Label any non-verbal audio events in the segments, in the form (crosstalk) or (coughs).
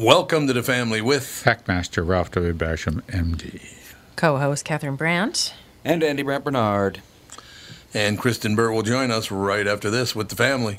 Welcome to the family with Hackmaster Ralph W. Basham, MD. Co host Catherine Brandt. And Andy Brandt Bernard. And Kristen Burt will join us right after this with the family.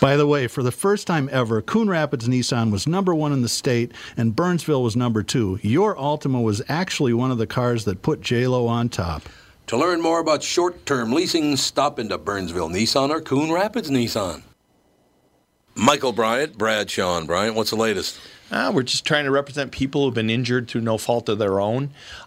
By the way, for the first time ever, Coon Rapids Nissan was number one in the state and Burnsville was number two. Your Altima was actually one of the cars that put JLo on top. To learn more about short term leasing, stop into Burnsville Nissan or Coon Rapids Nissan. Michael Bryant, Bradshaw and Bryant, what's the latest? Uh, we're just trying to represent people who've been injured through no fault of their own.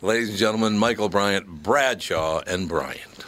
Ladies and gentlemen, Michael Bryant, Bradshaw, and Bryant.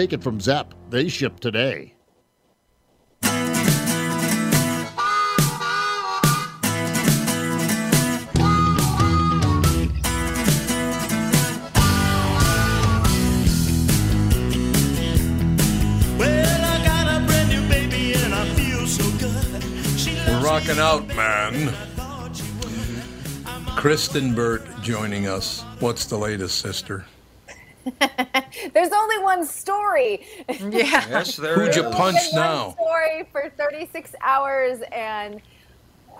Take it from Zepp. They ship today. Well, I got a brand new baby and I feel so good. She We're rocking out, man. Kristen Burt joining us. What's the latest, sister? (laughs) There's only one story. Yeah. (laughs) Yes, there Who'd you punch only one now? Story for 36 hours, and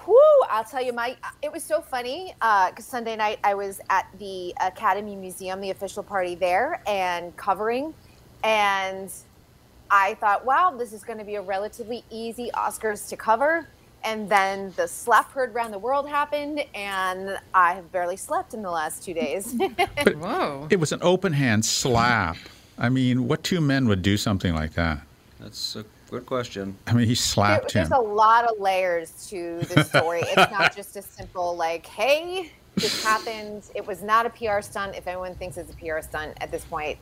whoo, I'll tell you, my it was so funny uh, because Sunday night I was at the Academy Museum, the official party there, and covering, and I thought, wow, this is going to be a relatively easy Oscars to cover. And then the slap heard around the world happened, and I have barely slept in the last two days. (laughs) Whoa. It was an open hand slap. I mean, what two men would do something like that? That's a good question. I mean, he slapped There- slapped there's a lot of layers to the story. it's not (laughs) just a simple like, "Hey, this happened." It was not a PR stunt. If anyone thinks it's a PR stunt at this point,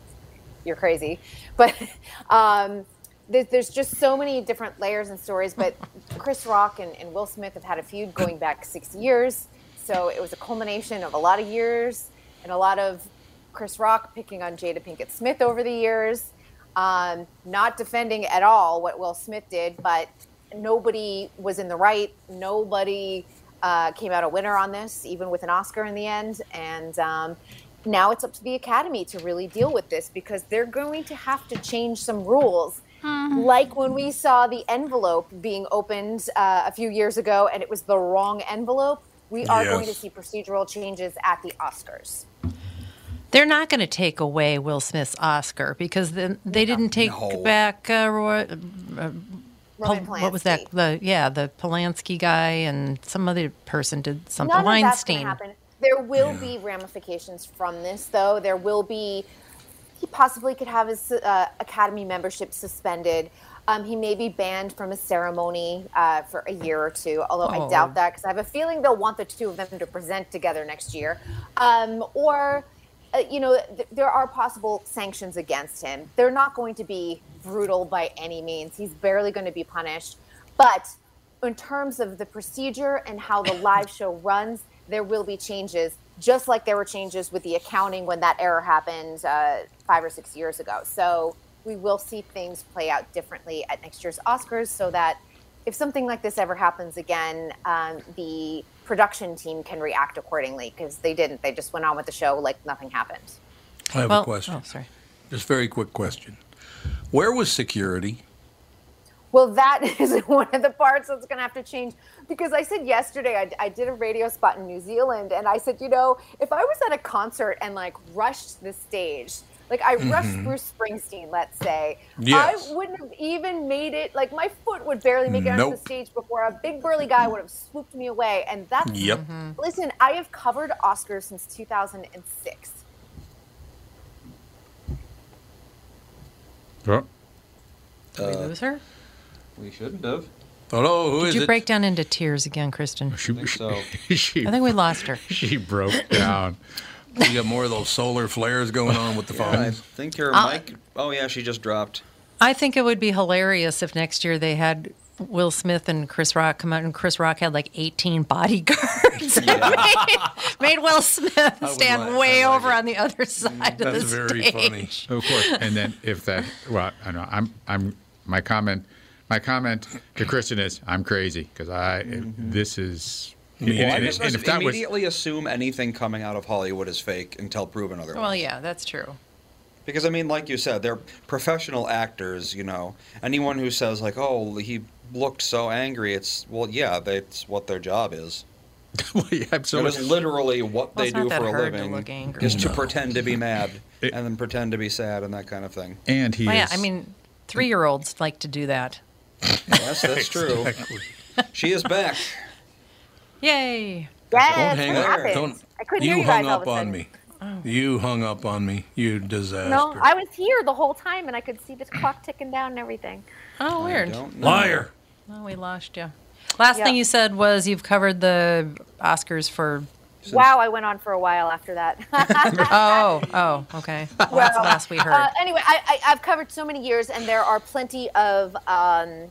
you're crazy. But (laughs) um, there, there's just so many different layers and stories. But Chris Rock and, and Will Smith have had a feud going back six years, so it was a culmination of a lot of years and a lot of Chris Rock picking on Jada Pinkett Smith over the years um, not defending at all what Will Smith did, but nobody was in the right. Nobody uh, came out a winner on this, even with an Oscar in the end. And um, now it's up to the Academy to really deal with this because they're going to have to change some rules. Like when we saw the envelope being opened uh, a few years ago and it was the wrong envelope, we are going to see procedural changes at the Oscars. They're not going to take away Will Smith's Oscar because then they didn't take back uh, Roy, uh, Pol- what was that? The yeah, the Polanski guy and some other person did something. None of that's going Weinstein. to happen. There will be ramifications from this, though. There will be. He possibly could have his uh, academy membership suspended. Um, he may be banned from a ceremony uh, for a year or two, although I Oh. doubt that because I have a feeling they'll want the two of them to present together next year. Um, or, uh, you know, th- there are possible sanctions against him. They're not going to be brutal by any means. He's barely going to be punished. But in terms of the procedure and how the live show runs, there will be changes, just like there were changes with the accounting when that error happened uh, five or six years ago. So we will see things play out differently at next year's Oscars so that if something like this ever happens again, um, the production team can react accordingly because they didn't. They just went on with the show like nothing happened. I have Well- a question. oh, sorry. Just very quick question. Where was security? Well, that (laughs) is one of the parts that's going to have to change because I said yesterday I, I did a radio spot in New Zealand and I said, you know, if I was at a concert and like rushed the stage, like I rushed Mhm. Bruce Springsteen, let's say, Yes. I wouldn't have even made it. Like my foot would barely make it onto the stage before a big burly guy would have swooped me away. And that's Yep. Listen, I have covered Oscars since 2006. Oh, Did we lose her? We shouldn't have. Hello, who Did is you it? break down into tears again, Kristen? she, think so. (laughs) she, I think we lost her. (laughs) she broke down. You got more of those solar flares going on with the (laughs) I phones. think your Uh, mic. Oh yeah, she just dropped. I think it would be hilarious if next year they had Will Smith and Chris Rock come out, and Chris Rock had like 18 bodyguards. made Will Smith stand like- way like over it. on the other side of That's the very stage. funny. Of course. And then if that, well, I know I'm, I'm, my comment, my comment to Kristen is, I'm crazy because I, mm-hmm. this is, and, Well, I just and if that was, immediately assume anything coming out of Hollywood is fake until proven otherwise. Well, yeah, that's true. Because I mean, like you said, they're professional actors. You know, anyone who says like, "Oh, he looked so angry," it's well, yeah, that's what their job is. (laughs) well, yeah, It absolutely. is literally what Well, they it's not do that for a hard to living, look angry. is to pretend to be (laughs) mad It- and then pretend to be sad and that kind of thing. And he Well, yeah, I mean, three-year-olds like to do that. Yes, that's (laughs) true. She is back. Yay! Yes, Don't hang what up. Don't. I couldn't You hear you hung guys all up of a on sudden. me. You hung up on me. You disaster. No, I was here the whole time and I could see the clock ticking down and everything. Oh, weird. Don't. Liar. Oh, we lost you. Last Yeah. thing you said was you've covered the Oscars for. Wow, I went on for a while after that. (laughs) Oh, oh, okay. Well, that's the last we heard. Uh, anyway, I, I, I've covered so many years, and there are plenty of um,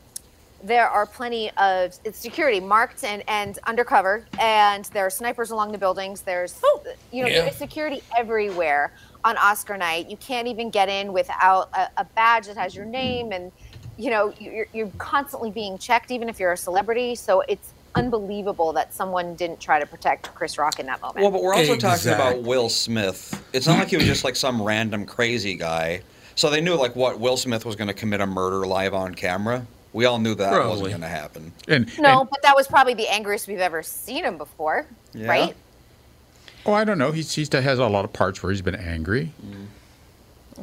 there are plenty of it's security marked and, and undercover, and there are snipers along the buildings. There's you know Yeah. there's security everywhere on Oscar night. You can't even get in without a, a badge that has your name, and you know you're, you're constantly being checked, even if you're a celebrity. So it's unbelievable that someone didn't try to protect Chris Rock in that moment. Well, but we're also talking about Will Smith. It's not like he was just like some random crazy guy. So they knew like what Will Smith was going to commit a murder live on camera. We all knew that Probably. wasn't going to happen. and, no, and- but that was probably the angriest we've ever seen him before, Yeah. right? oh, I don't know. He's, he has a lot of parts where he's been angry. Mm.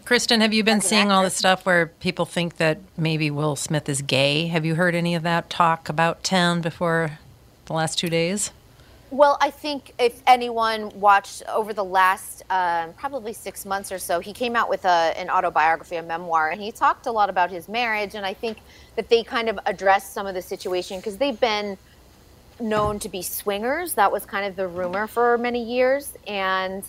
Kristen, have you been As an seeing all actor. this stuff where people think that maybe Will Smith is gay? Have you heard any of that talk about town before the last two days? Well, I think if anyone watched over the last um, probably six months or so, he came out with a, an autobiography, a memoir, and he talked a lot about his marriage. And I think that they kind of addressed some of the situation because they've been known to be swingers. That was kind of the rumor for many years. And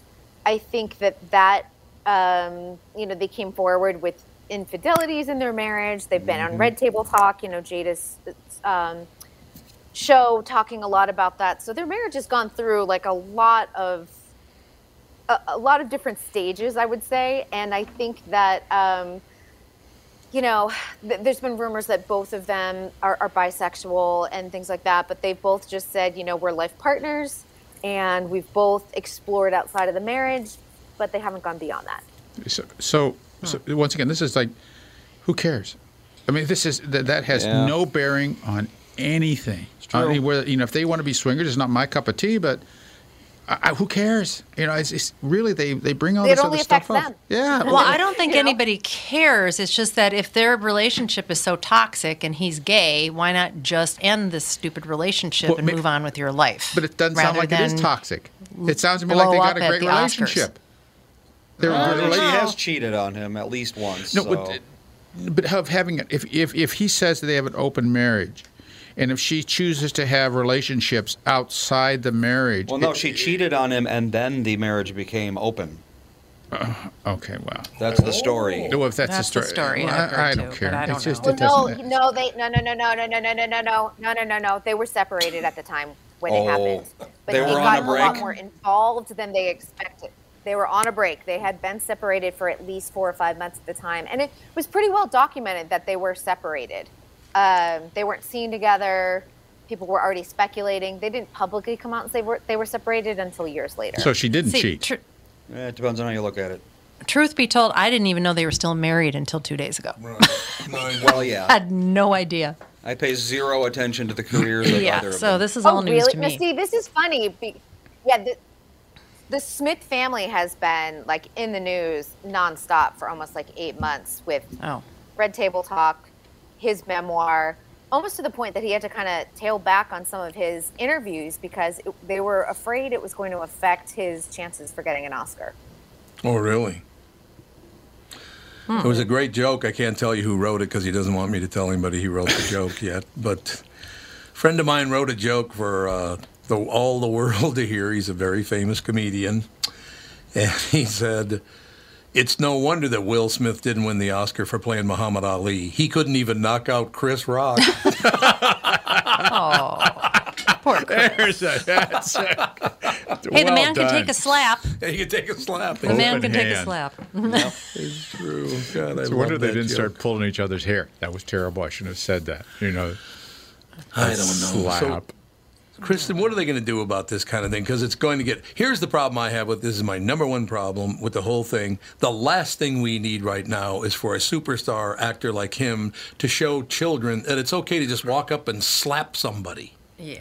I think that that, um, you know, they came forward with infidelities in their marriage. They've been on Red Table Talk, you know, Jada's. Um, show talking a lot about that. So their marriage has gone through like a lot of a, a lot of different stages, I would say, and I think that um, you know th- there's been rumors that both of them are, are bisexual and things like that, but they've both just said you know we're life partners and we've both explored outside of the marriage, but they haven't gone beyond that. So, so, so once again, this is like, who cares? I mean, this is that, that has Yeah. no bearing on anything. I true. mean, whether you know if they want to be swingers, it's not my cup of tea, but I, I- who cares? You know, it's, it's really they they bring all It this only other stuff affects up. them. Yeah. Well, I don't think anybody cares. It's just that if their relationship is so toxic and he's gay, why not just end this stupid relationship Well, and ma- move on with your life? But it doesn't sound like it is toxic. It sounds to me like they got a great the relationship. They're a I good she relationship. has oh. cheated on him at least once. No, so. but, but of having it, if, if if he says that they have an open marriage, and if she chooses to have relationships outside the marriage, well, no, it- she cheated on him, and then the marriage became open. Okay, well, That's the story. well, if that's, That's the the story, story well, I've I, I don't but care. I don't it's just know. it no, doesn't. no, they no no no no no no no no no no no no no no. They were separated at the time when it Oh, happened, but they he were on got a a lot more involved than they expected. They were on a break. They had been separated for at least four or five months at the time, and it was pretty well documented that they were separated. Um, they weren't seen together. People were already speculating. They didn't publicly come out and say were, they were separated until years later. So she didn't See, cheat. tr- Eh, it depends on how you look at it. truth be told, I didn't even know they were still married until two days ago. Well, yeah. I (laughs) yeah. had no idea. I pay zero attention to the careers of Yeah, either of so them. this is all oh, news really? to Now, me. see, this is funny. Be- yeah, the, the Smith family has been like in the news nonstop for almost like eight months with Oh, Red Table Talk, his memoir, almost to the point that he had to kind of tail back on some of his interviews because it, they were afraid it was going to affect his chances for getting an Oscar. Oh, really? Hmm. It was a great joke. I can't tell you who wrote it because he doesn't want me to tell anybody he wrote the (laughs) joke yet. But a friend of mine wrote a joke for uh, the, all the world to hear. He's a very famous comedian. And he said, It's no wonder that Will Smith didn't win the Oscar for playing Muhammad Ali. He couldn't even knock out Chris Rock. (laughs) oh, poor Chris. There's a, that's a- Hey, the well man can take a slap. he can take a slap. The man Open can take a hand. slap. It's true. God, I It's a wonder they didn't joke. start pulling each other's hair. That was terrible. I shouldn't have said that. You know, I don't know. So- slap. Kristen, what are they going to do about this kind of thing? Because it's going to get. Here's the problem I have with this. Is my number one problem with the whole thing. The last thing we need right now is for a superstar actor like him to show children that it's okay to just walk up and slap somebody. Yeah.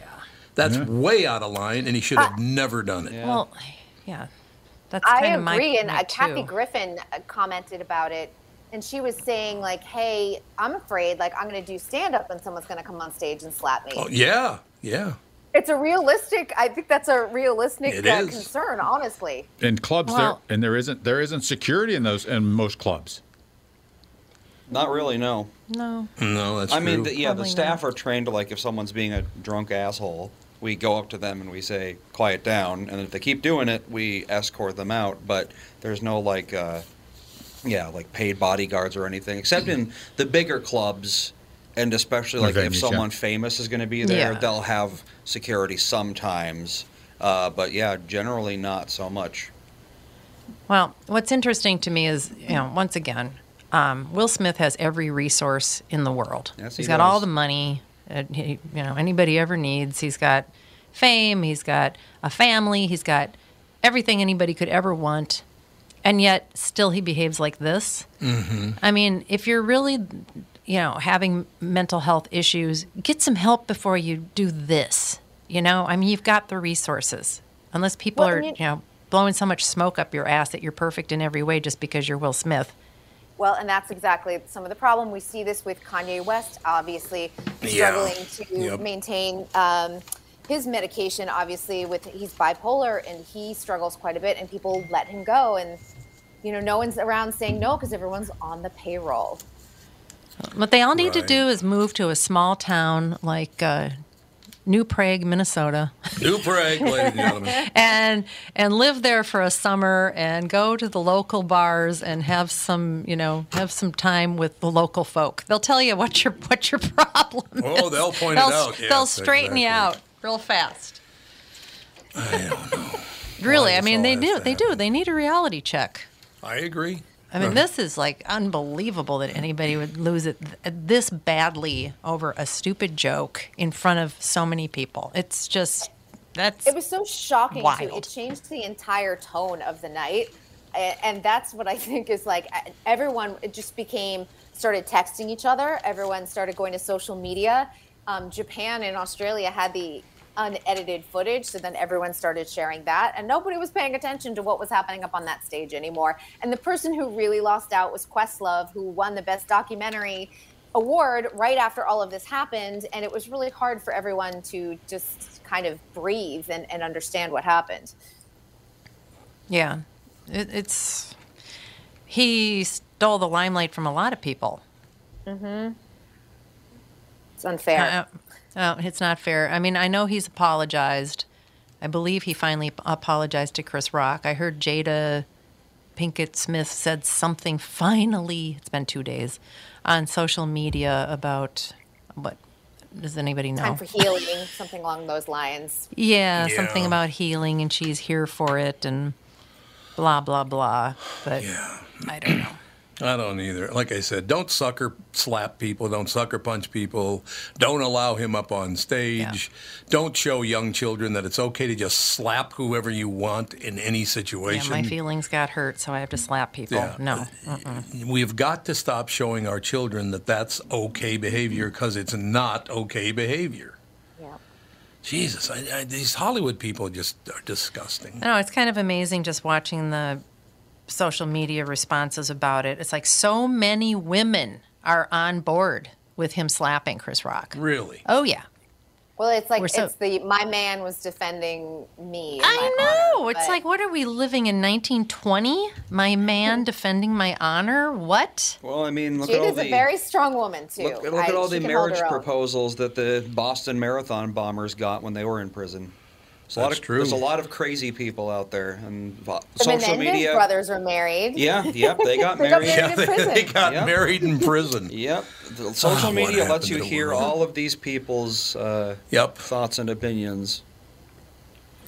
That's way out of line, and he should have never done it. Well, yeah. That's I kind of my agree, and uh, Kathy. Griffin uh, commented about it, and she was saying like, "Hey, I'm afraid like I'm going to do stand up, and someone's going to come on stage and slap me." Oh, yeah, yeah. It's a realistic. I think that's a realistic uh, concern, honestly. In clubs, Well- there and there isn't there isn't security in those in most clubs. Not really, no. No. No, that's I mean, the, yeah, the Probably staff are trained to like if someone's being a drunk asshole, we go up to them and we say, "Quiet down," and if they keep doing it, we escort them out. But there's no like, uh, yeah, like paid bodyguards or anything, except in the bigger clubs, and especially Or like if someone yeah. famous is going to be there, Yeah. they'll have security sometimes. Uh, but yeah, generally not so much. Well, what's interesting to me is, you know, once again, um, Will Smith has every resource in the world. Yes, he he's got all the money, uh, he, you know, anybody ever needs. He's got fame. He's got a family. He's got everything anybody could ever want, and yet still he behaves like this. Mm-hmm. I mean, if you're really, you know, having mental health issues, get some help before you do this. You know, I mean, you've got the resources. Unless people Well, are, you- you know, blowing so much smoke up your ass that you're perfect in every way just because you're Will Smith. Well, and that's exactly some of the problem. We see this with Kanye West, obviously Yeah. struggling to Yep. maintain um, his medication. Obviously, with he's bipolar and he struggles quite a bit, and people let him go, and you know, no one's around saying no because everyone's on the payroll. What they all need to do is move to a small town like uh, New Prague, Minnesota, New Prague, ladies and gentlemen. (laughs) and and live there for a summer and go to the local bars and have some, you know, have some time with the local folk. They'll tell you what your what your problem is. Oh, they'll point it They'll- out. they'll Yes, straighten you out real fast. I don't know. Really, I mean, they do. They do. They need a reality check. I agree. I mean, this is like unbelievable that anybody would lose it th- this badly over a stupid joke in front of so many people. It's just that's It was so shocking too. It changed the entire tone of the night, and that's what I (laughs) think is like uh, everyone. It just became started texting each other. Everyone started going to social media. Um, Japan and Australia had the unedited footage. So then everyone started sharing that, and nobody was paying attention to what was happening up on that stage anymore. And the person who really lost out was Questlove, who won the Best Documentary award right after all of this happened. And it was really hard for everyone to just kind of breathe and, and understand what happened. Yeah, it, it's he stole the limelight from a lot of people. Mm hmm. It's unfair. Uh, uh, it's not fair. I mean, I know he's apologized. I believe he finally apologized to Chris Rock. I heard Jada Pinkett Smith said something finally, it's been two days, on social media about what does anybody know? Time for healing, (laughs) something along those lines. yeah, something about healing and she's here for it and blah, blah, blah. But yeah. I don't know. I don't either. Like I said, don't sucker slap people. Don't sucker punch people. Don't allow him up on stage. Don't show young children that it's okay to just slap whoever you want in any situation. Yeah, situation. my feelings got hurt, so I have to slap people. Yeah. No. Mm-mm. We've got to stop showing our children that that's okay behavior because it's not okay behavior. Yeah. Jesus, I, I, these Hollywood people just are disgusting. I know it's kind of amazing just watching the social media responses about it. It's like so many women are on board with him slapping Chris Rock. Really? Oh yeah, Well, it's like so- it's the my man was defending me. I know. honor, it's but- like what are we living in 1920? My man (laughs) defending my honor? What? Well, I mean, look at all Jada's the a very strong woman too. look, look I- at all the marriage proposals that the Boston Marathon bombers got when they were in prison. There's a lot of true. there's a lot of crazy people out there, and The social Menendez media. brothers are married. Yeah, yep, they (laughs) got They got married. married. Yeah, in (laughs) they, prison. they got Yep. married in prison. (laughs) Yep, the social what media lets you hear world? all of these people's uh, Yep. thoughts and opinions.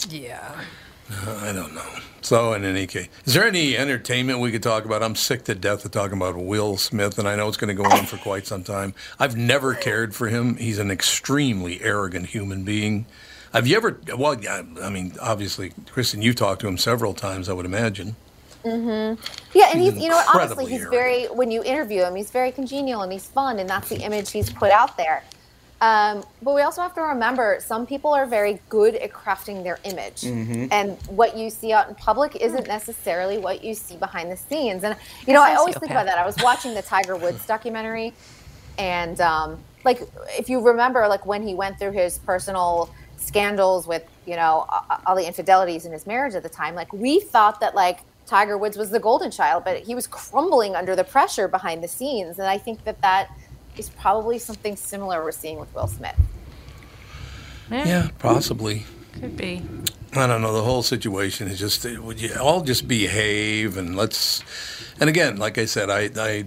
Yeah. I don't know. So, in any case, is there any entertainment we could talk about? I'm sick to death of talking about Will Smith, and I know it's going to go on for quite some time. I've never cared for him. He's an extremely arrogant human being. Have you ever? Well, yeah, I mean, obviously, Kristen, you've talked to him several times. I would imagine. Mm-hmm. Yeah, and he's, you know what, honestly, he's arrogant. very, when you interview him, he's very congenial and he's fun, and that's the image he's put out there. Um, but we also have to remember some people are very good at crafting their image. And what you see out in public isn't necessarily what you see behind the scenes. And, you know, I always think about that. I was watching the Tiger Woods (laughs) documentary, and um, like, if you remember, like, when he went through his personal scandals with, you know, all the infidelities in his marriage at the time, like, we thought that, like, Tiger Woods was the golden child, but he was crumbling under the pressure behind the scenes. And I think that that is probably something similar we're seeing with Will Smith. Yeah, possibly. Could be. I don't know. The whole situation is just would you all just behave and let's. And again, like I said, I I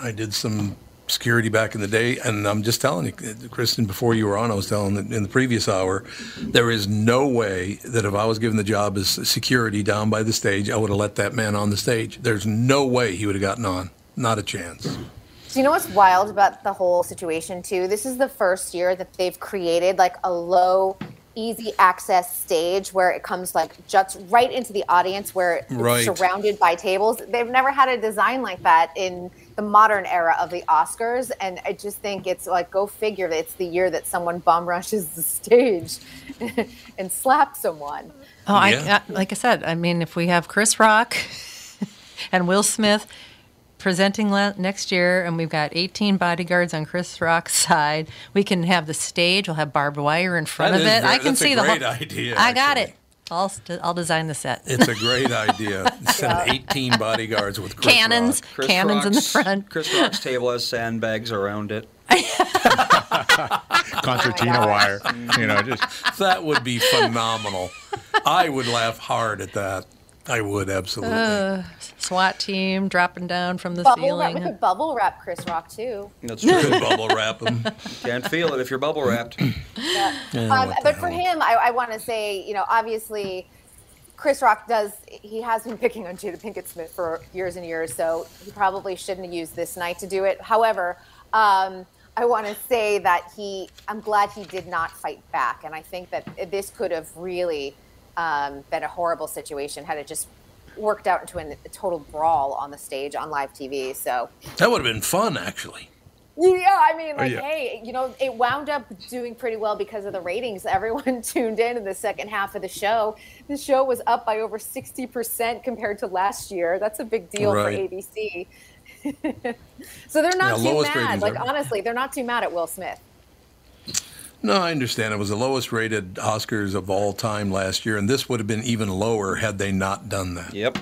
I did some security back in the day, and I'm just telling you, Kristen. Before you were on, I was telling in the previous hour, there is no way that if I was given the job as security down by the stage, I would have let that man on the stage. There's no way he would have gotten on. Not a chance. Do you know what's wild about the whole situation too? This is the first year that they've created like a low, easy access stage where it comes like juts right into the audience where it's Right. surrounded by tables. They've never had a design like that in the modern era of the Oscars, and I just think it's like go figure. that It's the year that someone bum rushes the stage (laughs) and slaps someone. Oh, Yeah. I, I like I said. I mean, if we have Chris Rock (laughs) and Will Smith presenting la- next year, and we've got 18 bodyguards on Chris Rock's side, we can have the stage. We'll have barbed wire in front That of is it. very- I can that's a see the great whole. idea, I got actually. it. I'll st- I'll design the set. It's a great (laughs) idea. Send 18 bodyguards with Chris Cannons, Rock. Chris cannons in the front. Chris Rock's table has sandbags around it. (laughs) concertina oh gosh. wire. You know, just That would be phenomenal. I would laugh hard at that. I would absolutely. SWAT team dropping down from the Bubble wrap. We ceiling. could bubble wrap Chris Rock too. That's true. (laughs) bubble wrap him. Can't feel it if you're bubble wrapped. (clears throat) Yeah. Yeah, um, what the but for him, I, I want to say, you know, obviously, Chris Rock does. He has been picking on Jada Pinkett Smith for years and years, so he probably shouldn't have used this night to do it. However, um, I want to say that he. I'm glad he did not fight back, and I think that this could have really um, been a horrible situation had it just worked out into an, a total brawl on the stage on live TV. So That would have been fun, actually. Yeah, I mean, like, yeah. hey, you know, it wound up doing pretty well because of the ratings. Everyone (laughs) tuned in in the second half of the show. The show was up by over 60% compared to last year. That's a big deal Right. for ABC. (laughs) so they're not Yeah, too mad. Like, ever. honestly, they're not too mad at Will Smith. No, I understand. It was the lowest rated Oscars of all time last year, and this would have been even lower had they not done that. Yep.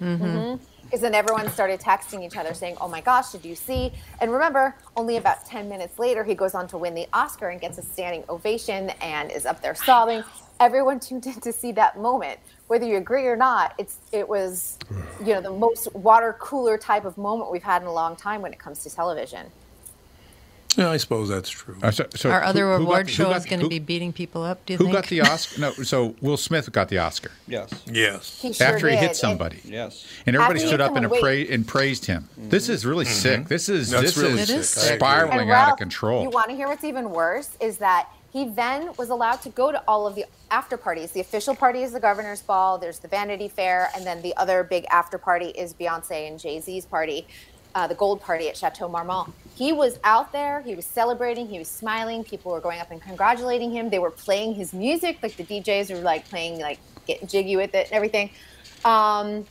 Mm-hmm. Because then everyone started texting each other saying, Oh my gosh, did you see? And remember, only about 10 minutes later, he goes on to win the Oscar and gets a standing ovation and is up there sobbing. Everyone tuned in to see that moment. Whether you agree or not, it's it was, you know, the most water cooler type of moment we've had in a long time when it comes to television. Yeah, I suppose that's true. Uh, so, so Our other who got award the- show is going to be beating people up. Do you Who think? got the Oscar? No, so Will Smith got the Oscar Yes. Yes. He sure after he did. hit And- somebody. Yes. And everybody After stood up and, someone, appra- and praised him. This is really sick. This is That's this really is, It is sick. Spiraling And out of control. You want to hear what's even worse is that he then was allowed to go to all of the after parties. The official party is the governor's ball. There's the Vanity Fair, and then the other big after party is Beyonce and Jay Z's party, uh, the Gold Party at Chateau Marmont. He was out there. He was celebrating. He was smiling. People were going up and congratulating him. They were playing his music, like the DJs were like playing, like getting jiggy with it and everything. Um,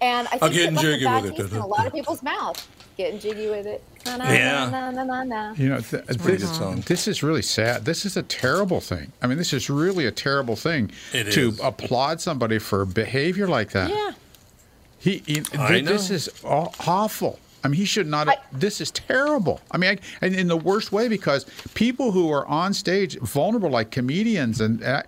and I think getting it left a jiggy bad with it. in a lot of (laughs) people's mouth. Getting jiggy with it. Na, na, Yeah. na, na, na, na. You know, th- pretty this, good song. this is really sad. This is a terrible thing. I mean, this is really a terrible thing It to is. applaud somebody for behavior like that. Yeah. He, he I th- this is aw- awful. I mean, he should not. I- this is terrible. I mean, I, and in the worst way because people who are on stage vulnerable, like comedians, and uh,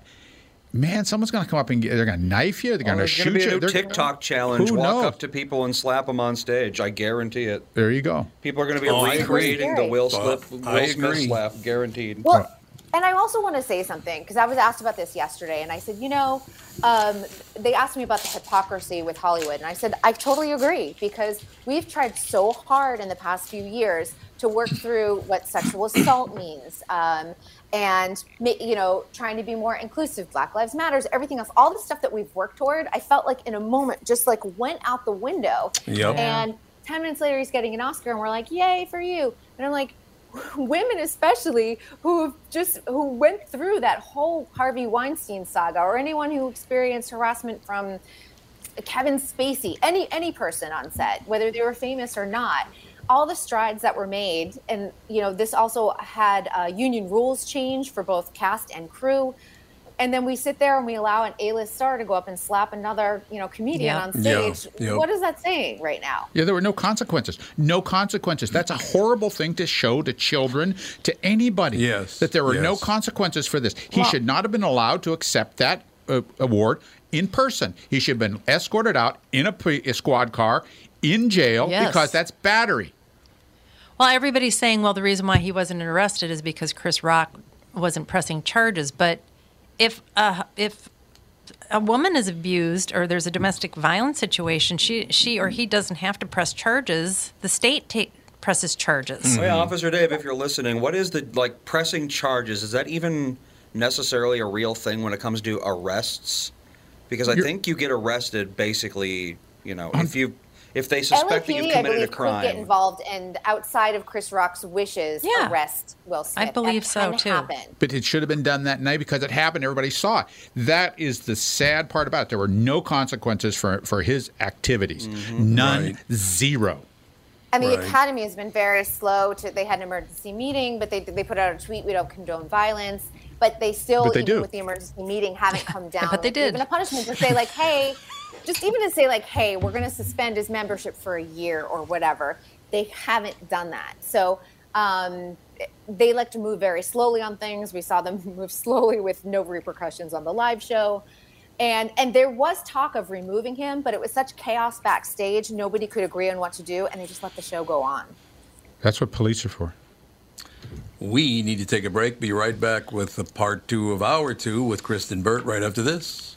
man, someone's going to come up and get, they're going to knife you. They're going to there's going shoot to be a you. new They're- TikTok challenge. Who Walk knows? up to people and slap them on stage. I guarantee it. There you go. People are going to be Oh, recreating the Will Well, Smith, Will I Smith agree. slap, guaranteed. Well, and I also want to say something because I was asked about this yesterday, and I said, you know, um, they asked me about the hypocrisy with Hollywood, and I said I totally agree because we've tried so hard in the past few years to work through what sexual assault means, um, and you know, trying to be more inclusive, Black Lives Matters, everything else, all the stuff that we've worked toward. I felt like in a moment just like went out the window, Yep. and ten minutes later he's getting an Oscar, and we're like, yay for you, and I'm like women especially who just who went through that whole Harvey Weinstein saga or anyone who experienced harassment from Kevin Spacey any any person on set whether they were famous or not all the strides that were made. And you know this also had uh, union rules change for both cast and crew and then we sit there and we allow an A-list star to go up and slap another you know comedian Yeah. on Yeah, stage yeah. what is that saying right now Yeah, there were no consequences. No consequences. That's a horrible thing to show to children, to anybody. Yes, That there were no consequences for this. He Well- should not have been allowed to accept that uh, award in person. He should have been escorted out in a, pre- a squad car in jail Yes. because that's battery. Well, everybody's saying, well, the reason why he wasn't arrested is because Chris Rock wasn't pressing charges. But if uh, if a woman is abused or there's a domestic violence situation, she she or he doesn't have to press charges. The state ta- presses charges. Hey, Officer Dave, if you're listening, what is the like pressing charges? Is that even necessarily a real thing when it comes to arrests? Because I You're- think you get arrested basically, you know, if you if they suspect that you've I committed believe, a could get involved and outside of Chris Rock's wishes, Yeah. arrest Will Smith. I believe That so, too. Happen. But it should have been done that night because it happened. Everybody saw it. That is the sad part about it. There were no consequences for, for his activities. Mm-hmm. None. Right. Zero. And the Right. academy has been very slow to. They had an emergency meeting, but they they put out a tweet. We don't condone violence, but they still, But they even do. with the emergency meeting, haven't (laughs) come down. But they did. even a punishment to say like, hey, (laughs) just even to say like, hey, we're going to suspend his membership for a year or whatever. They haven't done that. So. Um, they like to move very slowly on things. We saw them (laughs) move slowly with no repercussions on the live show. And and there was talk of removing him, but it was such chaos backstage, nobody could agree on what to do, and they just let the show go on. That's what police are for. We need to take a break. Be right back with the part two of hour two with Kristen Burt right after this.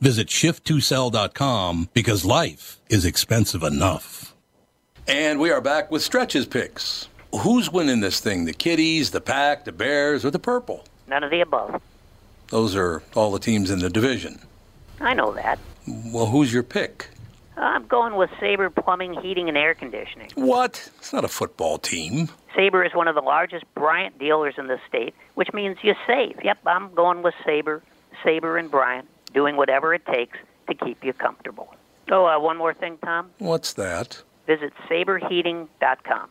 Visit shift2sell.com because life is expensive enough. And we are back with stretches picks. Who's winning this thing? The Kitties, the Pack, the Bears, or the Purple? None of the above. Those are all the teams in the division. I know that. Well, who's your pick? I'm going with Sabre Plumbing, Heating, and Air Conditioning. What? It's not a football team. Sabre is one of the largest Bryant dealers in the state, which means you save. Yep, I'm going with Sabre, Sabre and Bryant, doing whatever it takes to keep you comfortable. Oh, uh, one more thing, Tom. What's that? Visit saberheating.com.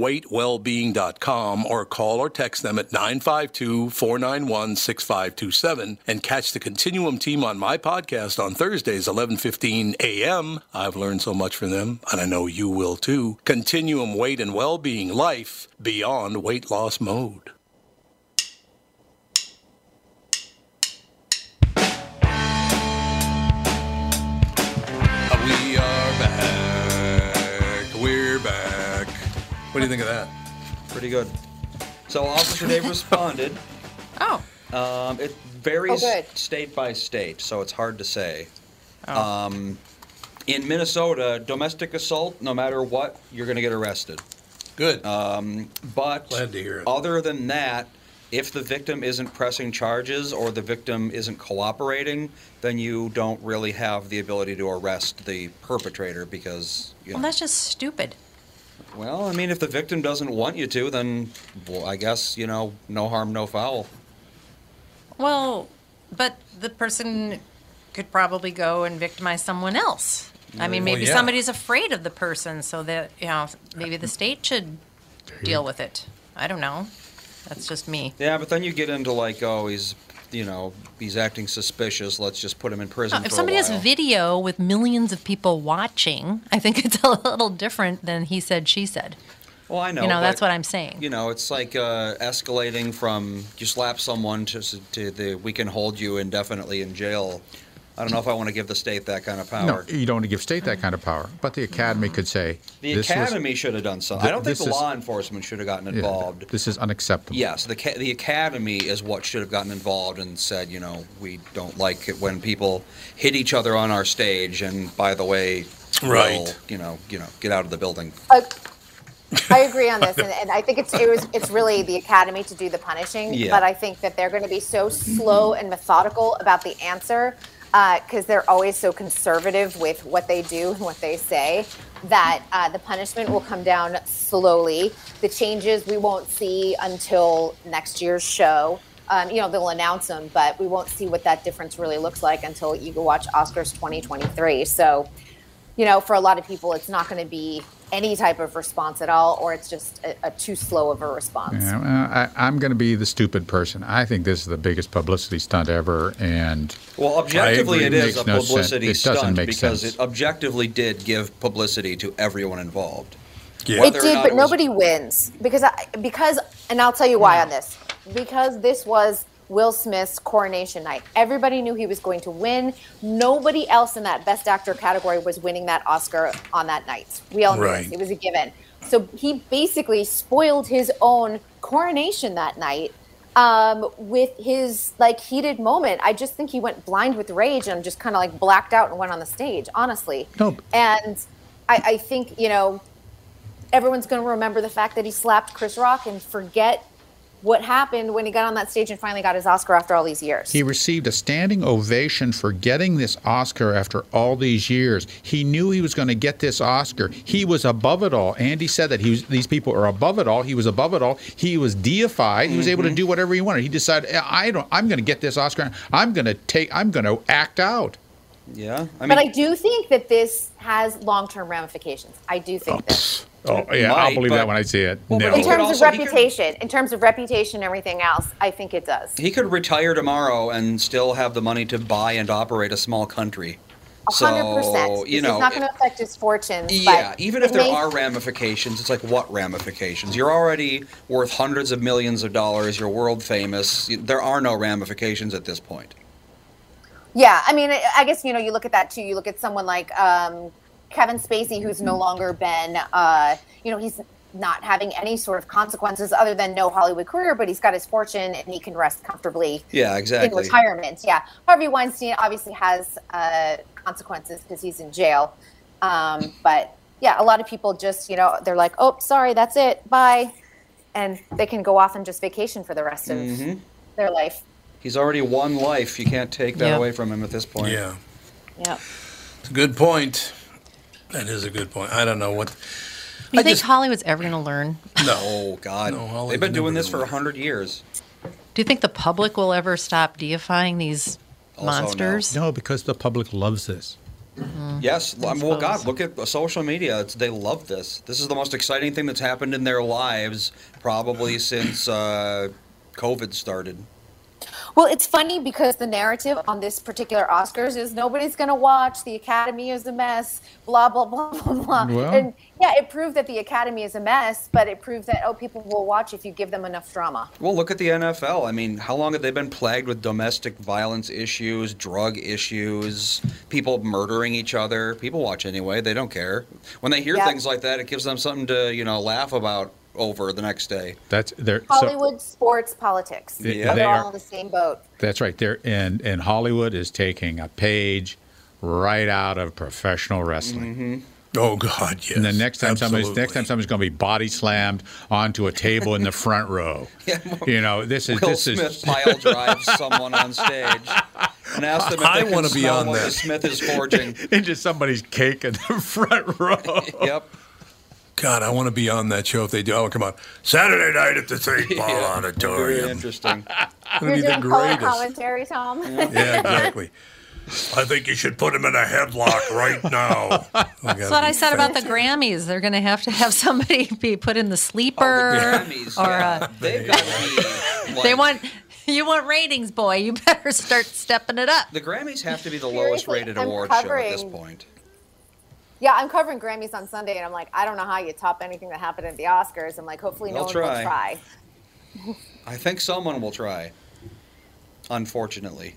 Weight weightwellbeing.com or call or text them at 952-491-6527 and catch the Continuum team on my podcast on Thursdays 11:15 a.m. I've learned so much from them and I know you will too. Continuum Weight and Wellbeing Life beyond weight loss mode. What do you think of that? Pretty good. So Officer Dave responded. (laughs) Oh. Um, it varies Oh, state by state, so it's hard to say. Oh. Um, in Minnesota, domestic assault, no matter what, you're going to get arrested. Good. Um, but Glad to hear it. other than that, if the victim isn't pressing charges or the victim isn't cooperating, then you don't really have the ability to arrest the perpetrator because you know. Well, that's just stupid. Well, I mean, if the victim doesn't want you to, then well, I guess you know, no harm, no foul. Well, but the person could probably go and victimize someone else. I mean, Well, maybe yeah. somebody's afraid of the person, so that you know, maybe the state should deal with it. I don't know. That's just me. Yeah, but then you get into like, oh, he's, you know, he's acting suspicious. Let's just put him in prison if somebody a has video with millions of people watching, I think it's a little different than he said, she said. well, I know. you know, that's what I'm saying. You know, it's like uh, escalating from you slap someone to to the we can hold you indefinitely in jail. I don't know if I want to give the state that kind of power. No, power. you don't want to give state that kind of power. But the academy could say The this was- academy should have done something. I don't think the is- law enforcement should have gotten yeah, involved. this is unacceptable. Yes, the the academy is what should have gotten involved and said, you know, we don't like it when people hit each other on our stage. And by the way, Right. we'll, you know, you know, get out of the building. Uh, I agree on this, and, and I think it's it was it's really the academy to do the punishing. Yeah. But I think that they're going to be so slow and methodical about the answer because they're always so conservative with what they do and what they say that uh, the punishment will come down slowly. The changes we won't see until next year's show. Um, you know, they'll announce them, but we won't see what that difference really looks like until you go watch Oscars 2023. So, you know, for a lot of people, it's not going to be any type of response at all, or it's just a, a too slow of a response. Yeah, well, I, I'm going to be the stupid person. I think this is the biggest publicity stunt ever, and Well, objectively, I it agree. is a Makes no sense. publicity It doesn't stunt make because sense. it objectively did give publicity to everyone involved. Yeah. It did, but it was- nobody wins because I, because, and I'll tell you why on this. Because this was Will Smith's coronation night. Everybody knew he was going to win. Nobody else in that Best Actor category was winning that Oscar on that night. We all knew Right. this. It was a given. So he basically spoiled his own coronation that night um, with his like heated moment. I just think he went blind with rage and just kind of like blacked out and went on the stage. Honestly, No. and I, I think you know everyone's going to remember the fact that he slapped Chris Rock and forget what happened when he got on that stage and finally got his Oscar after all these years. He received a standing ovation for getting this Oscar after all these years. He knew he was going to get this Oscar. He was above it all. Andy said that he was, these people are above it all. He was above it all. He was deified. He was able to mm-hmm. do whatever he wanted. He decided, I don't. I'm going to get this Oscar. I'm going to take. I'm going to act out. Yeah, I mean, but I do think that this has long-term ramifications. I do think this. Oh yeah, might, I'll believe that when I see it. Well, no. In terms also- of he could- reputation, in terms of reputation and everything else, I think it does. he could retire tomorrow and still have the money to buy and operate a small country. A hundred percent. So you know, it's not going to affect his fortune. Yeah, but even if there may- are ramifications, it's like what ramifications? You're already worth hundreds of millions of dollars. You're world famous. There are no ramifications at this point. Yeah, I mean, I I guess you know, you look at that too. You look at someone like um, Kevin Spacey, who's no longer been, uh, you know, he's not having any sort of consequences other than no Hollywood career, but he's got his fortune and he can rest comfortably Yeah, in exactly. retirement. Yeah, Harvey Weinstein obviously has uh, consequences because he's in jail. Um, but yeah, a lot of people just, you know, they're like, oh, sorry, that's it, bye, and they can go off and just vacation for the rest of Mhm. their life. He's already won life. You can't take that Yeah. away from him at this point. Yeah, Yeah. it's a good point. That is a good point. I don't know what. Do you I think just- Hollywood's ever going to learn? No. Oh God, (laughs) No, Hollywood's they've been doing this for a hundred years. Do you think the public will ever stop deifying these Also, monsters? No, because the public loves this. Yes, I mean, well, God, look at social media. It's, they love this. This is the most exciting thing that's happened in their lives probably since uh, COVID started. Well, it's funny because the narrative on this particular Oscars is nobody's going to watch. The Academy is a mess. Blah blah (laughs) blah blah blah. Well- and yeah, it proved that the Academy is a mess, but it proved that oh, people will watch if you give them enough drama. Well, look at the NFL. I mean, how long have they been plagued with domestic violence issues, drug issues, people murdering each other? People watch anyway. They don't care. When they hear Yep. things like that, it gives them something to, you know, laugh about over the next day. That's they're so, Hollywood, sports, politics. They- Yeah. they They're are- all in the same boat. That's right. There and and Hollywood is taking a page right out of professional wrestling. Mm-hmm. Oh God, yes. And the next time somebody's next time somebody's going to be body slammed onto a table in the front row. (laughs) yeah, You know, this is Will this Smith is pile drives someone on stage and ask them if I they can wanna be on what that. the Smith is forging. (laughs) into somebody's cake in the front row. (laughs) yep. God, I want to be on that show if they do. Oh, come on, Saturday night at the St. (laughs) Paul Yeah. Very Auditorium. interesting. (laughs) That'd You're be the doing color greatest. commentary, Tom. (laughs) Yeah, exactly. I think you should put him in a headlock right now. That's what I said about the Grammys. They're going to have to have somebody be put in the sleeper. Oh, the Grammys, or, yeah. uh, They've got to be. Like, they want you want ratings, boy. You better start stepping it up. The Grammys have to be the lowest rated I'm award show at this point. Yeah, I'm covering Grammys on Sunday, and I'm like, I don't know how you top anything that happened at the Oscars. I'm like, hopefully no They'll one will try. try. I think someone will try. Unfortunately.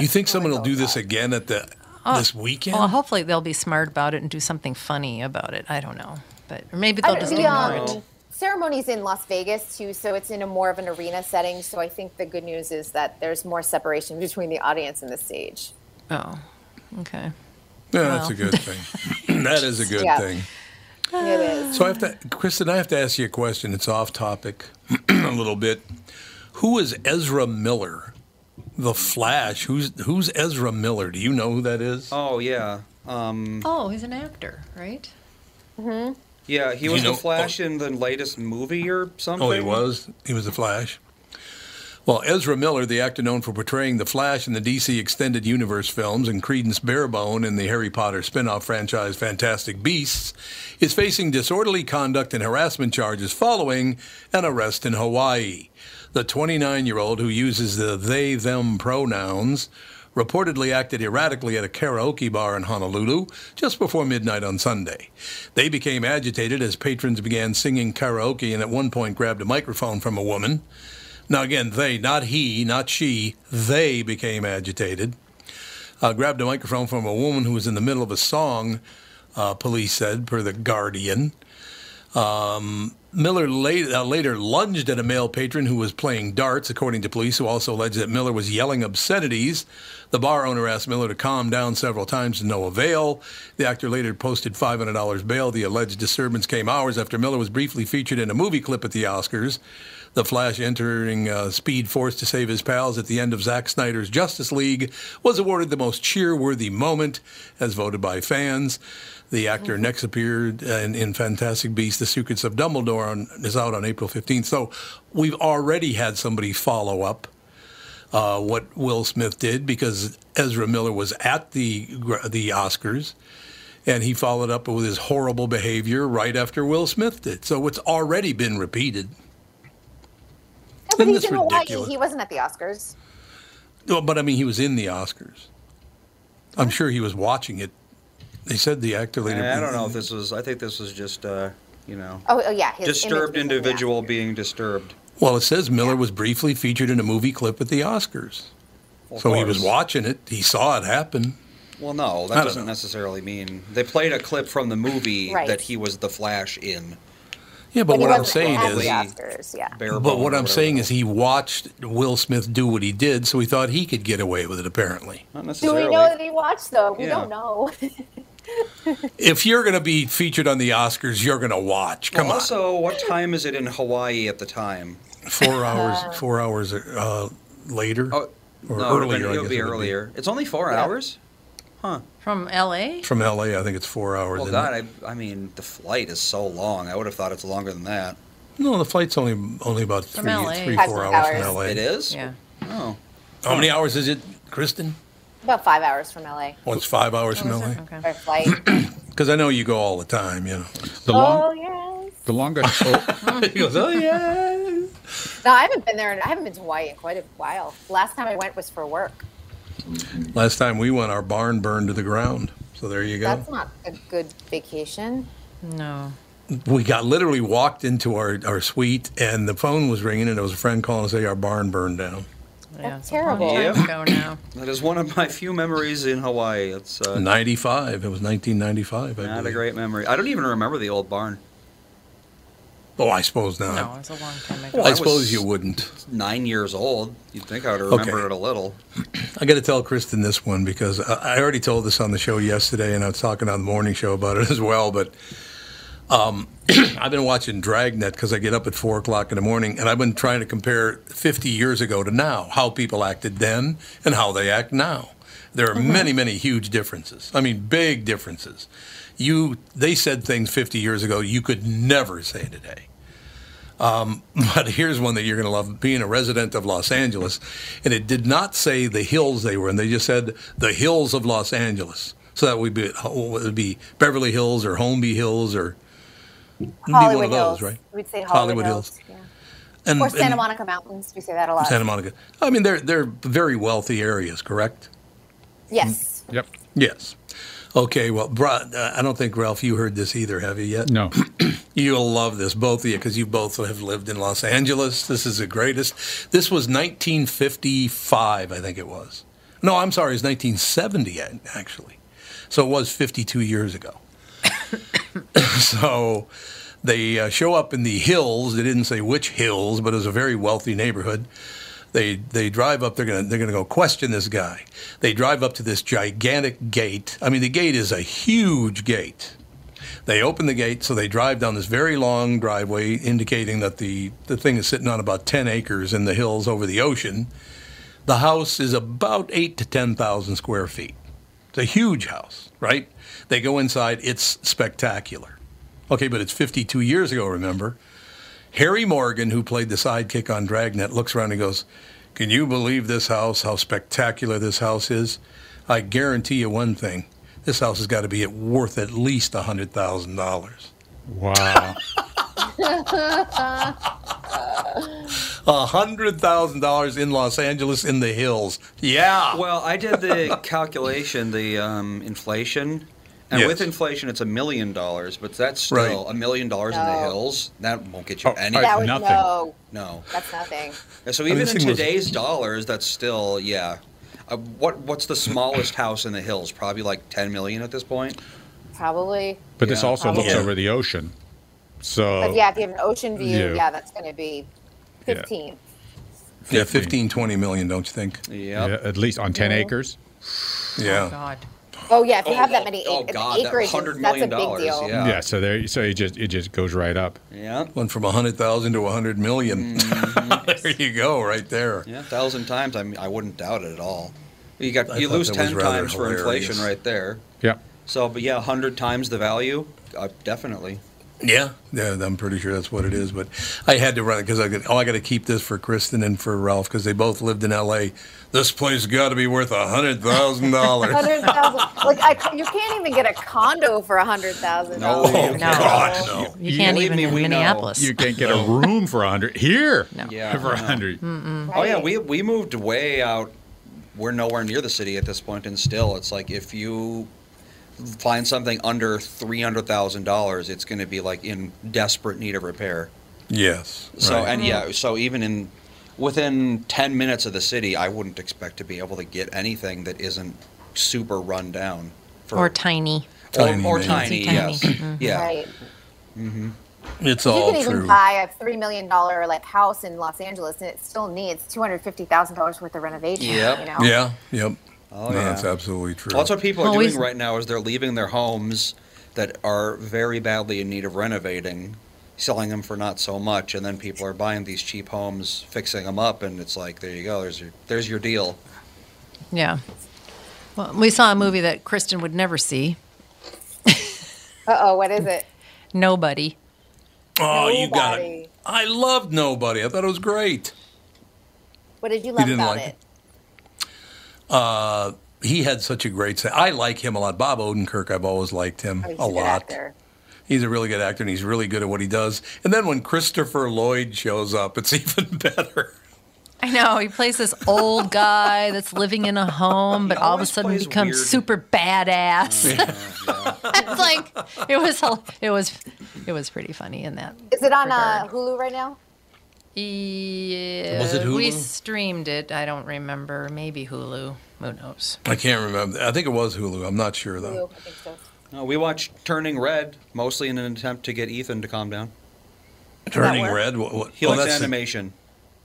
You think someone will do this again at the this weekend? Well, hopefully they'll be smart about it and do something funny about it. I don't know, but or maybe I they'll don't- just the, ignore um, it. ceremony's in Las Vegas too, so it's in a more of an arena setting. So I think the good news is that there's more separation between the audience and the stage. Oh, okay. Yeah, that's a good thing. (laughs) that is a good Yeah. thing. It is. So I have to, Kristen, I have to ask you a question. It's off topic (clears throat) a little bit. Who is Ezra Miller? The Flash. Who's who's Ezra Miller? Do you know who that is? Oh yeah. Um, Oh, he's an actor, right? Mm-hmm. yeah, he You was know- the Flash in the latest movie or something. Oh, he was. He was the Flash. Well, Ezra Miller, the actor known for portraying the Flash in the DC Extended Universe films and Credence Barebone in the Harry Potter spin-off franchise Fantastic Beasts, is facing disorderly conduct and harassment charges following an arrest in Hawaii. The 29-year-old who uses the they/them pronouns reportedly acted erratically at a karaoke bar in Honolulu just before midnight on Sunday. They became agitated as patrons began singing karaoke and at one point grabbed a microphone from a woman. Now, again, they, not he, not she, they became agitated. Uh, grabbed a microphone from a woman who was in the middle of a song, uh, police said, per The Guardian. Um, Miller later, uh, later lunged at a male patron who was playing darts, according to police, who also alleged that Miller was yelling obscenities. The bar owner asked Miller to calm down several times to no avail. The actor later posted $500 bail. The alleged disturbance came hours after Miller was briefly featured in a movie clip at the Oscars. The Flash entering uh, Speed Force to save his pals at the end of Zack Snyder's Justice League was awarded the most cheer-worthy moment, as voted by fans. The actor next appeared in, in Fantastic Beasts: The Secrets of Dumbledore on, is out on April 15th. So we've already had somebody follow up uh, what Will Smith did because Ezra Miller was at the the Oscars, and he followed up with his horrible behavior right after Will Smith did. So it's already been repeated. Yeah, but Isn't he's in Hawaii. ridiculous? He wasn't at the Oscars. Well, but I mean, he was in the Oscars. I'm sure he was watching it. They said the actor later. I don't know if this was. I think this was just, uh, you know, Oh, oh yeah. His disturbed image was in the individual Oscars. being disturbed. Well, it says Miller was briefly featured in a movie clip at the Oscars. Well, of so he was watching it. He saw it happen. Well, no, that doesn't know. necessarily mean they played a clip from the movie Right. that he was the Flash in. Yeah, but, But what I'm saying is, Oscars. Yeah. But what I'm saying is, he watched Will Smith do what he did, so he thought he could get away with it. Apparently, hell. Not Do necessarily. we know that he watched though? We Yeah. don't know. (laughs) if you're going to be featured on the Oscars, you're going to watch. Come Well, on, also, what time is it in Hawaii at the time? four (laughs) hours, four hours uh, later, Oh, or no, earlier. It'll, I it'll be it would earlier. It's only four Yeah. hours. Huh. From L.A. From LA, I think it's four hours. Well, God. I, I mean, the flight is so long. I would have thought it's longer than that. No, the flight's only only about From three, LA. three, Five four hours. hours from LA. It is. Yeah. Oh, How many hours is it, Kristen? About five hours from LA. Oh, it's five hours from Oh, is LA. it? Okay. By flight. (clears throat) Because I know you go all the time. You know. The long, oh yes. the longest. (laughs) Oh, he goes, oh yeah. No, I haven't been there. In, I haven't been to Hawaii in quite a while. Last time I went was for work. Last time we went, our barn burned to the ground. So there you go. That's not a good vacation. No. we got literally walked into our, our suite and the phone was ringing and it was a friend calling to say our barn burned down. Yeah, That's it's terrible. time Yep. ago now. that is one of my few memories in Hawaii. It's uh, 95. It was 1995. I not a believe. great memory. I don't even remember the old barn. Oh, I suppose not. No, it's a long time ago. Well, I I suppose you wouldn't. Nine years old. You'd think I would remember Okay. it a little. (clears throat) I got to tell Kristen this one because I I already told this on the show yesterday, and I was talking on the morning show about it (laughs) as well. But um, (clears throat) I've been watching Dragnet because I get up at four o'clock in the morning, and I've been trying to compare 50 years ago to now, how people acted then and how they act now. There are many, many huge differences. I mean, big differences. You, they said things 50 years ago you could never say today. Um, (laughs) but here's one that you're going to love being a resident of Los Angeles. And it did not say the hills they were in, they just said the hills of Los Angeles. So that would be, would be Beverly Hills or Holmby Hills or Hollywood one of those, Hills. right? We'd say Hollywood, Hollywood Hills. Hills. Yeah. And, Or Santa and Monica Mountains. We say that a lot. Santa Monica. I mean, they're, they're very wealthy areas, correct? Yes. yep. Yes. Okay, well, Bra- uh, I don't think, Ralph, you heard this either, have you yet? No. (clears throat) You'll love this, both of you, because you both have lived in Los Angeles. This is the greatest. This was 1955, I think it was. No, I'm sorry, it's 1970, actually. So it was 52 years ago. (coughs) so they uh, show up in the hills. They didn't say which hills, but it was a very wealthy neighborhood. They they drive up. They're gonna they're gonna go question this guy. They drive up to this gigantic gate. I mean, the gate is a huge gate. They open the gate, so they drive down this very long driveway, indicating that the, the thing is sitting on about 10 acres in the hills over the ocean. The house is about eight to 10,000 square feet. It's a huge house, right? They go inside, it's spectacular. Okay, but it's 52 years ago, remember? Harry Morgan, who played the sidekick on Dragnet, looks around and goes, Can you believe this house, how spectacular this house is? I guarantee you one thing this house has got to be worth at least $100,000. Wow. $100,000 in Los Angeles in the hills. Yeah. Well, I did the calculation, the um, inflation, and Yes. with inflation, it's a million dollars, but that's still a million dollars in the hills. That won't get you Oh, any. all That right, would nothing. no. No. That's nothing. And So even in thing was- today's dollars, that's still yeah. Uh, what what's the smallest house in the hills? Probably like ten million at this point. Probably. But this Yeah. also looks Yeah. over the ocean. So But yeah, if you have an ocean view, Yeah. yeah, that's going to be 15. Yeah, 15, 20 million, don't you think? Yep. yeah, at least on 10 acres. Yeah. Oh God. Oh yeah, if you Oh, have that oh, many oh, ac- God, that acreage, $100 that's a big deal. yeah. Yeah. so there, so it just it just goes right up. Yeah. Went from 100,000 to 100 million. Mm-hmm. (laughs) there you go, right there. Yeah, a thousand times. I mean, I wouldn't doubt it at all. You got I you lose ten rather times for inflation right there. Yeah. So, but yeah, hundred times the value, uh, definitely. Yeah, yeah, I'm pretty sure that's what it is. But I had to run it because I got, oh, I got to keep this for Kristen and for Ralph because they both lived in L.A. This place got to be worth a hundred thousand dollars. (laughs) Hundred thousand. like I, you can't even get a condo for a hundred thousand. No, Oh No. God, no! You can't even me, in we know. Minneapolis. You can't get a room for a hundred here. No. Yeah, (laughs) for a no. hundred. Oh yeah, we we moved way out. We're nowhere near the city at this point, and still, it's like if you find something under three hundred thousand dollars, it's going to be like in desperate need of repair. Yes. So right. and yeah, so even in within ten minutes of the city, I wouldn't expect to be able to get anything that isn't super run down. For, or tiny. Tiny, or, or tiny, Tiny. yes, Mhm. yeah. Right. it's You all can even true. buy a three million dollar like house in Los Angeles, and it still needs two hundred fifty thousand dollars worth of renovation. Yep. You know. Yeah. Yep. Oh, no, yeah. that's absolutely true. Well, that's what people are Well, doing we've- right now is they're leaving their homes that are very badly in need of renovating, selling them for not so much, and then people are buying these cheap homes, fixing them up, and it's like, there you go, there's your there's your deal. Yeah. Well, we saw a movie that Kristen would never see. (laughs) Uh oh, what is it? Nobody. oh, you got it. I loved Nobody. I thought it was great. What did you love didn't about like it? it? Uh, he had such a great. Say. I like him a lot. Bob Odenkirk. I've always liked him Oh, he's a a lot. actor. He's a really good actor, and he's really good at what he does. And then when Christopher Lloyd shows up, it's (laughs) even better. I know he plays this old guy that's living in a home, but all of a sudden becomes weird- super badass. (laughs) it's like it was it was it was pretty funny in that. Is it on uh. Hulu right now? Yeah, Was it Hulu? We streamed it. I don't remember. Maybe Hulu. Who knows? I can't remember. I think it was Hulu. I'm not sure though. Hulu, I think so. No, we watched Turning Red mostly in an attempt to get Ethan to calm down. Turning work? Red. What, what, He oh, likes that's the- animation.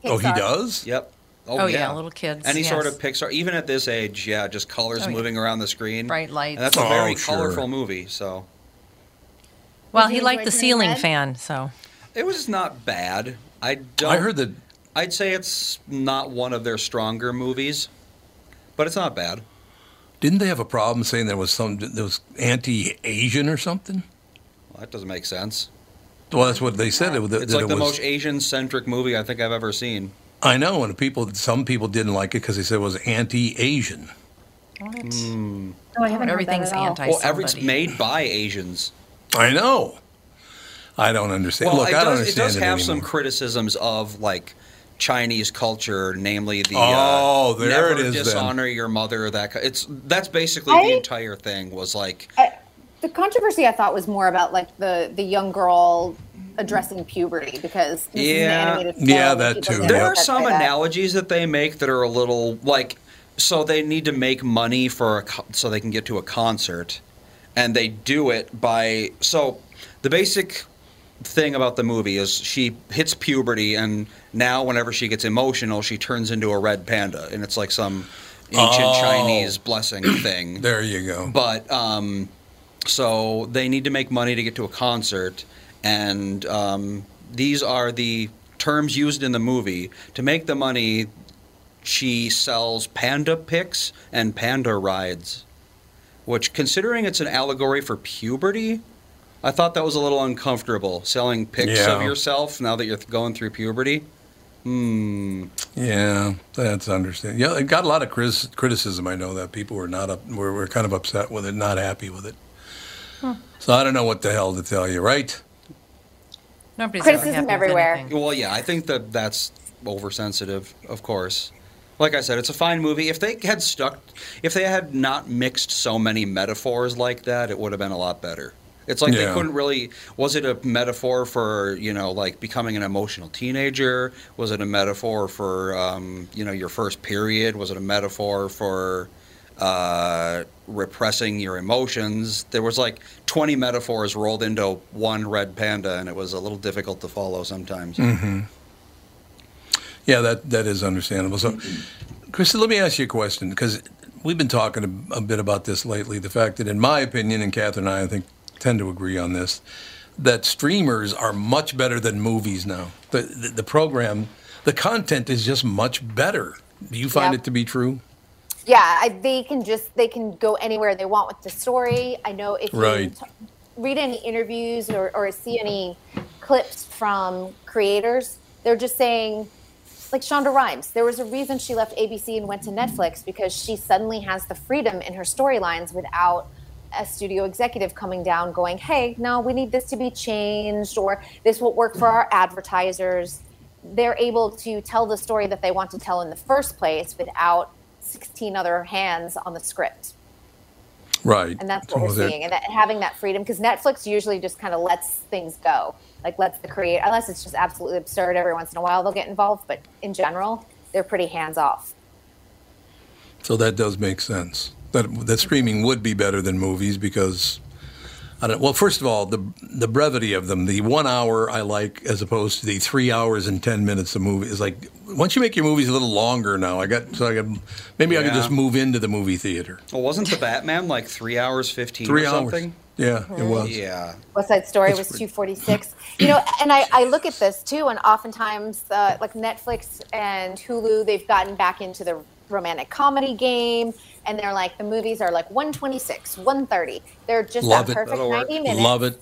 oh, he Pixar. does. Yep. Oh, oh yeah, little kids, Any sort of Pixar, even at this age, yeah, just colors Oh, yeah. moving around the screen. Bright lights. And that's a Oh, very sure. colorful movie. So Well, Did he you liked enjoy the Turning ceiling Red? fan, so it was not bad. I don't. I heard that. I'd say it's not one of their stronger movies, but it's not bad. Didn't they have a problem saying there was some there was anti-Asian or something? Well, that doesn't make sense. Well, that's what they said. It, that, It's like it the was, most Asian-centric movie I think I've ever seen. I know, and people, some people didn't like it because they said it was anti-Asian. what? Oh, I haven't Everything's heard that at all. anti- Well, every, it's somebody. made by Asians. I know. I don't understand. Well, Look, it, I don't does, it understand does it have some criticisms of like Chinese culture, namely the Oh, uh, there never it is then. dishonor your mother. That it's that's basically I- the entire thing. Was like The controversy I thought was more about like the the young girl addressing puberty because this an Yeah. animated Yeah, that too. there Yep. are some by that. analogies that they make that are a little like so they need to make money for a co- so they can get to a concert and they do it by so the basic thing about the movie is she hits puberty and now whenever she gets emotional she turns into a red panda and it's like some ancient Oh. chinese blessing (clears throat) thing There you go. but um, so they need to make money to get to a concert, and um, these are the terms used in the movie to make the money. She sells panda pics and panda rides, which, considering it's an allegory for puberty, I thought that was a little uncomfortable. Selling pics of yourself now that you're going through puberty. Hmm. Yeah, that's understandable. Yeah, it got a lot of cris- criticism. I know that people were not up, were, were kind of upset with it, not happy with it. So I don't know what the hell to tell you, right? Nobody's Criticism ever happy with everywhere. Well, yeah, I think that that's oversensitive, of course. Like I said, it's a fine movie. If they had stuck, if they had not mixed so many metaphors like that, it would have been a lot better. It's like they couldn't really. Was it a metaphor for you know like becoming an emotional teenager? Was it a metaphor for um, you know your first period? Was it a metaphor for uh, repressing your emotions. There was like 20 metaphors rolled into one red panda, and it was a little difficult to follow sometimes. hmm Yeah, that that is understandable. So, Kristen, let me ask you a question because we've been talking a, a bit about this lately. The fact that, in my opinion, and Catherine and I, I think, tend to agree on this, that streamers are much better than movies now. The the, the program, the content is just much better. Do you find it to be true? Yeah, I, they can just they can go anywhere they want with the story. I know if you Right. t- read any interviews or, or see any clips from creators, they're just saying, like Shonda Rhimes, there was a reason she left ABC and went to Netflix because she suddenly has the freedom in her storylines without a studio executive coming down going, hey, no, we need this to be changed or this will work for our advertisers. They're able to tell the story that they want to tell in the first place without 16 other hands on the script. Right. And that's what we're seeing. And that, having that freedom, because Netflix usually just kind of lets things go. Like, lets the create, unless it's just absolutely absurd every once in a while, they'll get involved. But in general, they're pretty hands off. So that does make sense. That that streaming would be better than movies because I don't. Well, first of all, the the brevity of them. The one hour I like as opposed to the three hours and ten minutes of movie is like. Once you make your movies a little longer now, I got so I got maybe I could just move into the movie theater. Well, wasn't the Batman like three hours 15 Three or hours. something? Yeah, it was. Yeah. West Side Story That's was 246. You know, and I, I look at this too, and oftentimes, uh, like Netflix and Hulu, they've gotten back into the romantic comedy game, and they're like, the movies are like 126, 130. They're just Love that it. perfect That'll work. 90 minutes. Love it.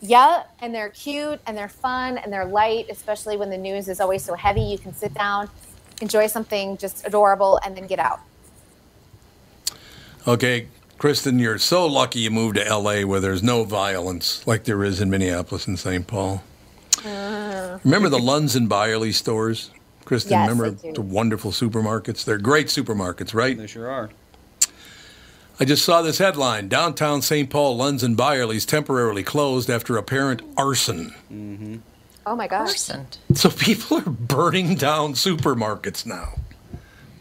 Yeah, and they're cute and they're fun and they're light, especially when the news is always so heavy. You can sit down, enjoy something just adorable, and then get out. Okay, Kristen, you're so lucky you moved to L.A. where there's no violence like there is in Minneapolis and St. Paul. Mm. Remember the Lunds and Byerly stores, Kristen? Yes, remember the wonderful supermarkets? They're great supermarkets, right? They sure are. I just saw this headline: Downtown St. Paul Lunds and Byerly's temporarily closed after apparent arson. Mm-hmm. Oh my gosh. Arson. So people are burning down supermarkets now.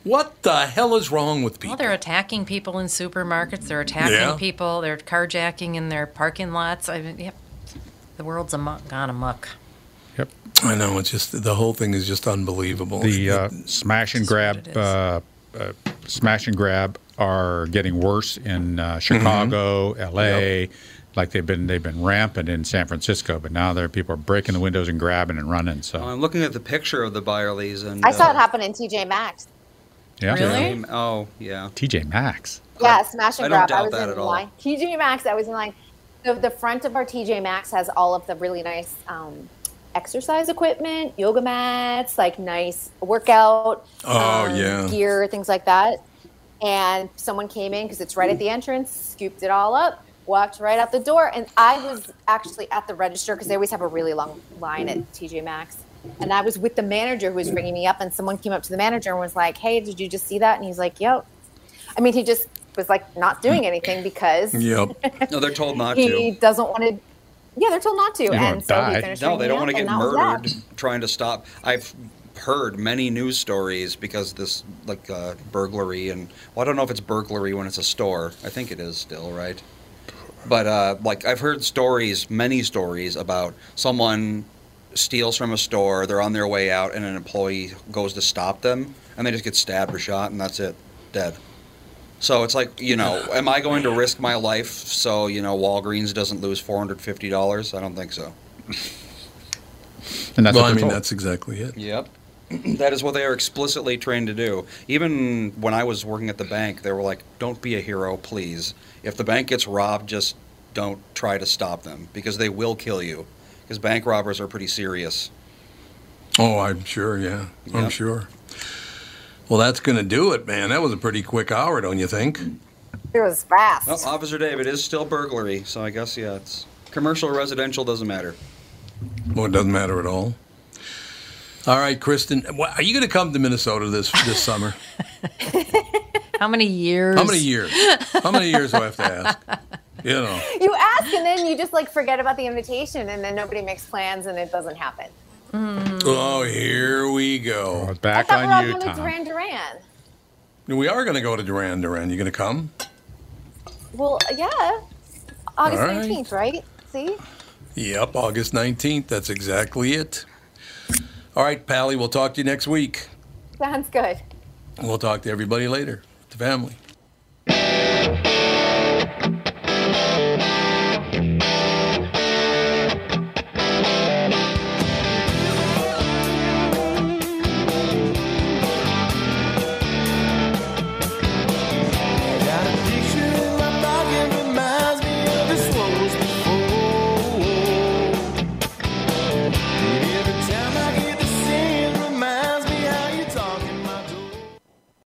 What the hell is wrong with people? Well, they're attacking people in supermarkets. They're attacking Yeah. people. They're carjacking in their parking lots. I mean, yep. The world's amok, gone amok. I know it's just the whole thing is just unbelievable. The uh, smash and grab, uh, uh, smash and grab are getting worse in uh, Chicago, L.A. Like they've been they've been rampant in San Francisco, but now there people are breaking the windows and grabbing and running. So I'm looking at the picture of the Byerlys and I saw uh, it happen in TJ Maxx. yeah, Really? Oh, yeah. TJ Maxx. Yeah, smash and I don't grab. I doubt was that in at all. line. TJ Maxx. I was in line. The, the front of our TJ Maxx has all of the really nice um, exercise equipment, yoga mats, like nice workout Oh, um, yeah. gear, things like that. And someone came in because it's right at the entrance, scooped it all up, walked right out the door, and I was actually at the register because they always have a really long line at TJ Maxx. And I was with the manager who was ringing me up, and someone came up to the manager and was like, "Hey, did you just see that?" And he's like, "Yep." I mean, he just was like not doing anything because yep. (laughs) no, they're told not he to. He doesn't want to. Yeah, they're told not to, You're and so die. finished No, they don't want to get and that was that. murdered trying to stop. I've heard many news stories because this like uh, burglary and well, I don't know if it's burglary when it's a store. I think it is still right. But uh, like I've heard stories, many stories about someone steals from a store. They're on their way out, and an employee goes to stop them, and they just get stabbed or shot, and that's it, dead. So it's like, you know, am I going to risk my life so you know Walgreens doesn't lose four hundred fifty dollars? I don't think so. And that's well, I mean told. that's exactly it. Yep. (clears throat) that is what they are explicitly trained to do. Even when I was working at the bank, they were like, "Don't be a hero, please. If the bank gets robbed, just don't try to stop them because they will kill you. Because bank robbers are pretty serious." Oh, I'm sure. Yeah, I'm sure. Well, that's going to do it, man. That was a pretty quick hour, don't you think? It was fast. Oh, Officer David is still burglary, so I guess yeah, it's commercial, or residential doesn't matter. Well, it doesn't matter at all. All right, Kristen, are you going to come to Minnesota this this (laughs) summer? How many years? How many years? How many years do I have to ask? You know. You ask, and then you just like forget about the invitation, and then nobody makes plans, and it doesn't happen. Mm. Oh, here we go. Oh, back I thought we were on you, going to Tom. Duran Duran. We are going to go to Duran Duran. You going to come? Well, yeah. August All right. 19th, right? See? Yep, August 19th. That's exactly it. All right, Pally, we'll talk to you next week. Sounds good. We'll talk to everybody later. The family.